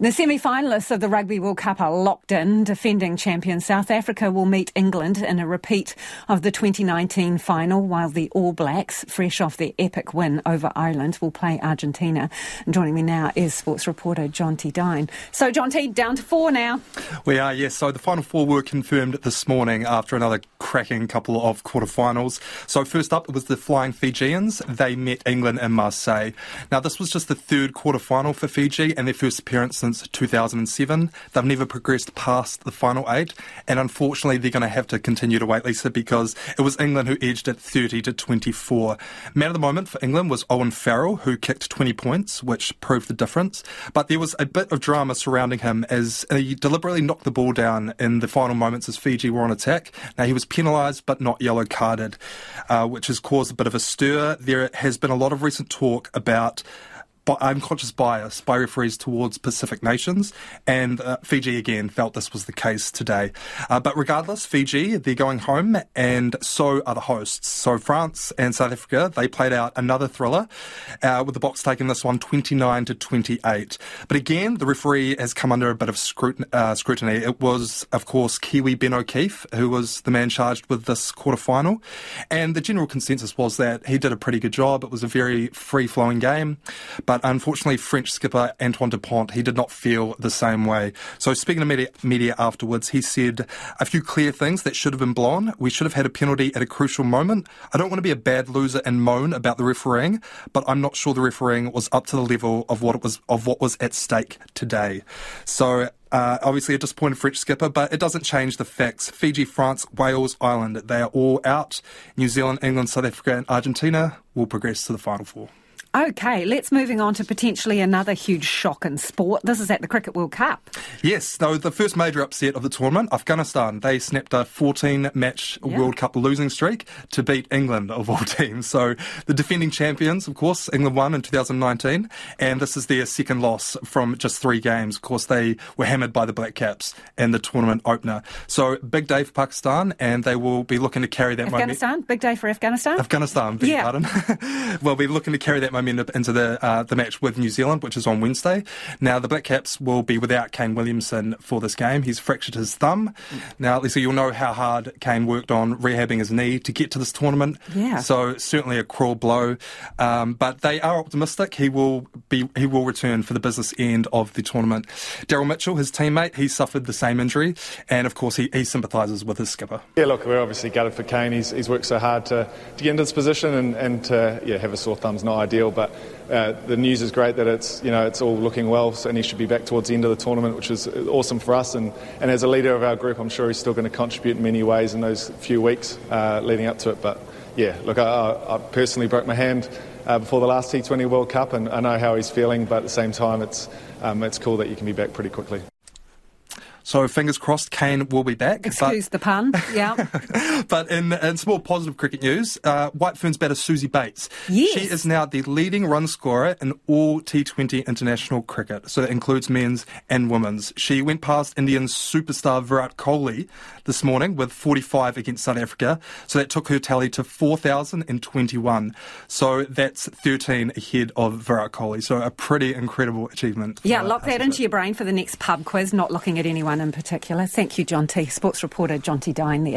The semi finalists of the Rugby World Cup are locked in. Defending champion South Africa will meet England in a repeat of the 2019 final, while the All Blacks, fresh off their epic win over Ireland, will play Argentina. And joining me now is sports reporter Jonty Dine. So, John T, down to four now. We are, yes. So, the final four were confirmed this morning after another cracking couple of quarterfinals. So, first up it was the Flying Fijians. They met England in Marseille. Now, this was just the third quarterfinal for Fiji and their first appearance since 2007. They've never progressed past the final eight, and unfortunately, they're going to have to continue to wait, Lisa, because it was England who edged it 30 to 24. Man of the moment for England was Owen Farrell, who kicked 20 points, which proved the difference. But there was a bit of drama surrounding him as he deliberately knocked the ball down in the final moments as Fiji were on attack. Now, he was penalised but not yellow carded, uh, which has caused a bit of a stir. There has been a lot of recent talk about unconscious bias by referees towards Pacific nations, and uh, Fiji again felt this was the case today. Uh, but regardless, Fiji they're going home, and so are the hosts. So France and South Africa they played out another thriller, uh, with the Boks taking this one 29 to 28. But again, the referee has come under a bit of scrutiny. Uh, scrutiny. It was, of course, Kiwi Ben O'Keeffe who was the man charged with this quarter final, and the general consensus was that he did a pretty good job. It was a very free flowing game, but but unfortunately, French skipper Antoine Dupont, he did not feel the same way. So speaking to media, media afterwards, he said a few clear things that should have been blown. We should have had a penalty at a crucial moment. I don't want to be a bad loser and moan about the refereeing, but I'm not sure the refereeing was up to the level of what it was of what was at stake today. So uh, obviously, a disappointed French skipper, but it doesn't change the facts. Fiji, France, Wales, Ireland, they are all out. New Zealand, England, South Africa, and Argentina will progress to the final four. Okay, let's moving on to potentially another huge shock in sport. This is at the Cricket World Cup. Yes, though the first major upset of the tournament, Afghanistan, they snapped a 14 match yeah. World Cup losing streak to beat England of all teams. So the defending champions, of course, England won in 2019, and this is their second loss from just three games. Of course, they were hammered by the Black Caps in the tournament opener. So big day for Pakistan, and they will be looking to carry that Afghanistan, momentum. big day for Afghanistan. Afghanistan, beg yeah. pardon. we'll be looking to carry that momentum into the uh, the match with New Zealand, which is on Wednesday. Now the Black Caps will be without Kane Williamson for this game. He's fractured his thumb. Now, Lisa, you'll know how hard Kane worked on rehabbing his knee to get to this tournament. Yeah. So certainly a cruel blow, um, but they are optimistic. He will be he will return for the business end of the tournament. Daryl Mitchell, his teammate, he suffered the same injury, and of course he, he sympathises with his skipper. Yeah, look, we're obviously gutted for Kane. He's, he's worked so hard to, to get into this position, and, and to yeah, have a sore thumb's not ideal. But uh, the news is great that it's you know it's all looking well, and he should be back towards the end of the tournament, which is awesome for us. And, and as a leader of our group, I'm sure he's still going to contribute in many ways in those few weeks uh, leading up to it. But yeah, look, I, I personally broke my hand. Uh, before the last T20 World Cup, and I know how he's feeling, but at the same time, it's um, it's cool that you can be back pretty quickly. So fingers crossed, Kane will be back. Excuse but, the pun, yeah. but in, in some more positive cricket news, uh, White Ferns batter Suzie Bates. Yes. She is now the leading run scorer in all T20 international cricket. So that includes men's and women's. She went past Indian superstar Virat Kohli this morning with 45 against South Africa. So that took her tally to 4,021. So that's 13 ahead of Virat Kohli. So a pretty incredible achievement. Yeah, lock that into your brain for the next pub quiz, not looking at anyone in particular. Thank you, Jonty. Sports reporter Jonty Dine there.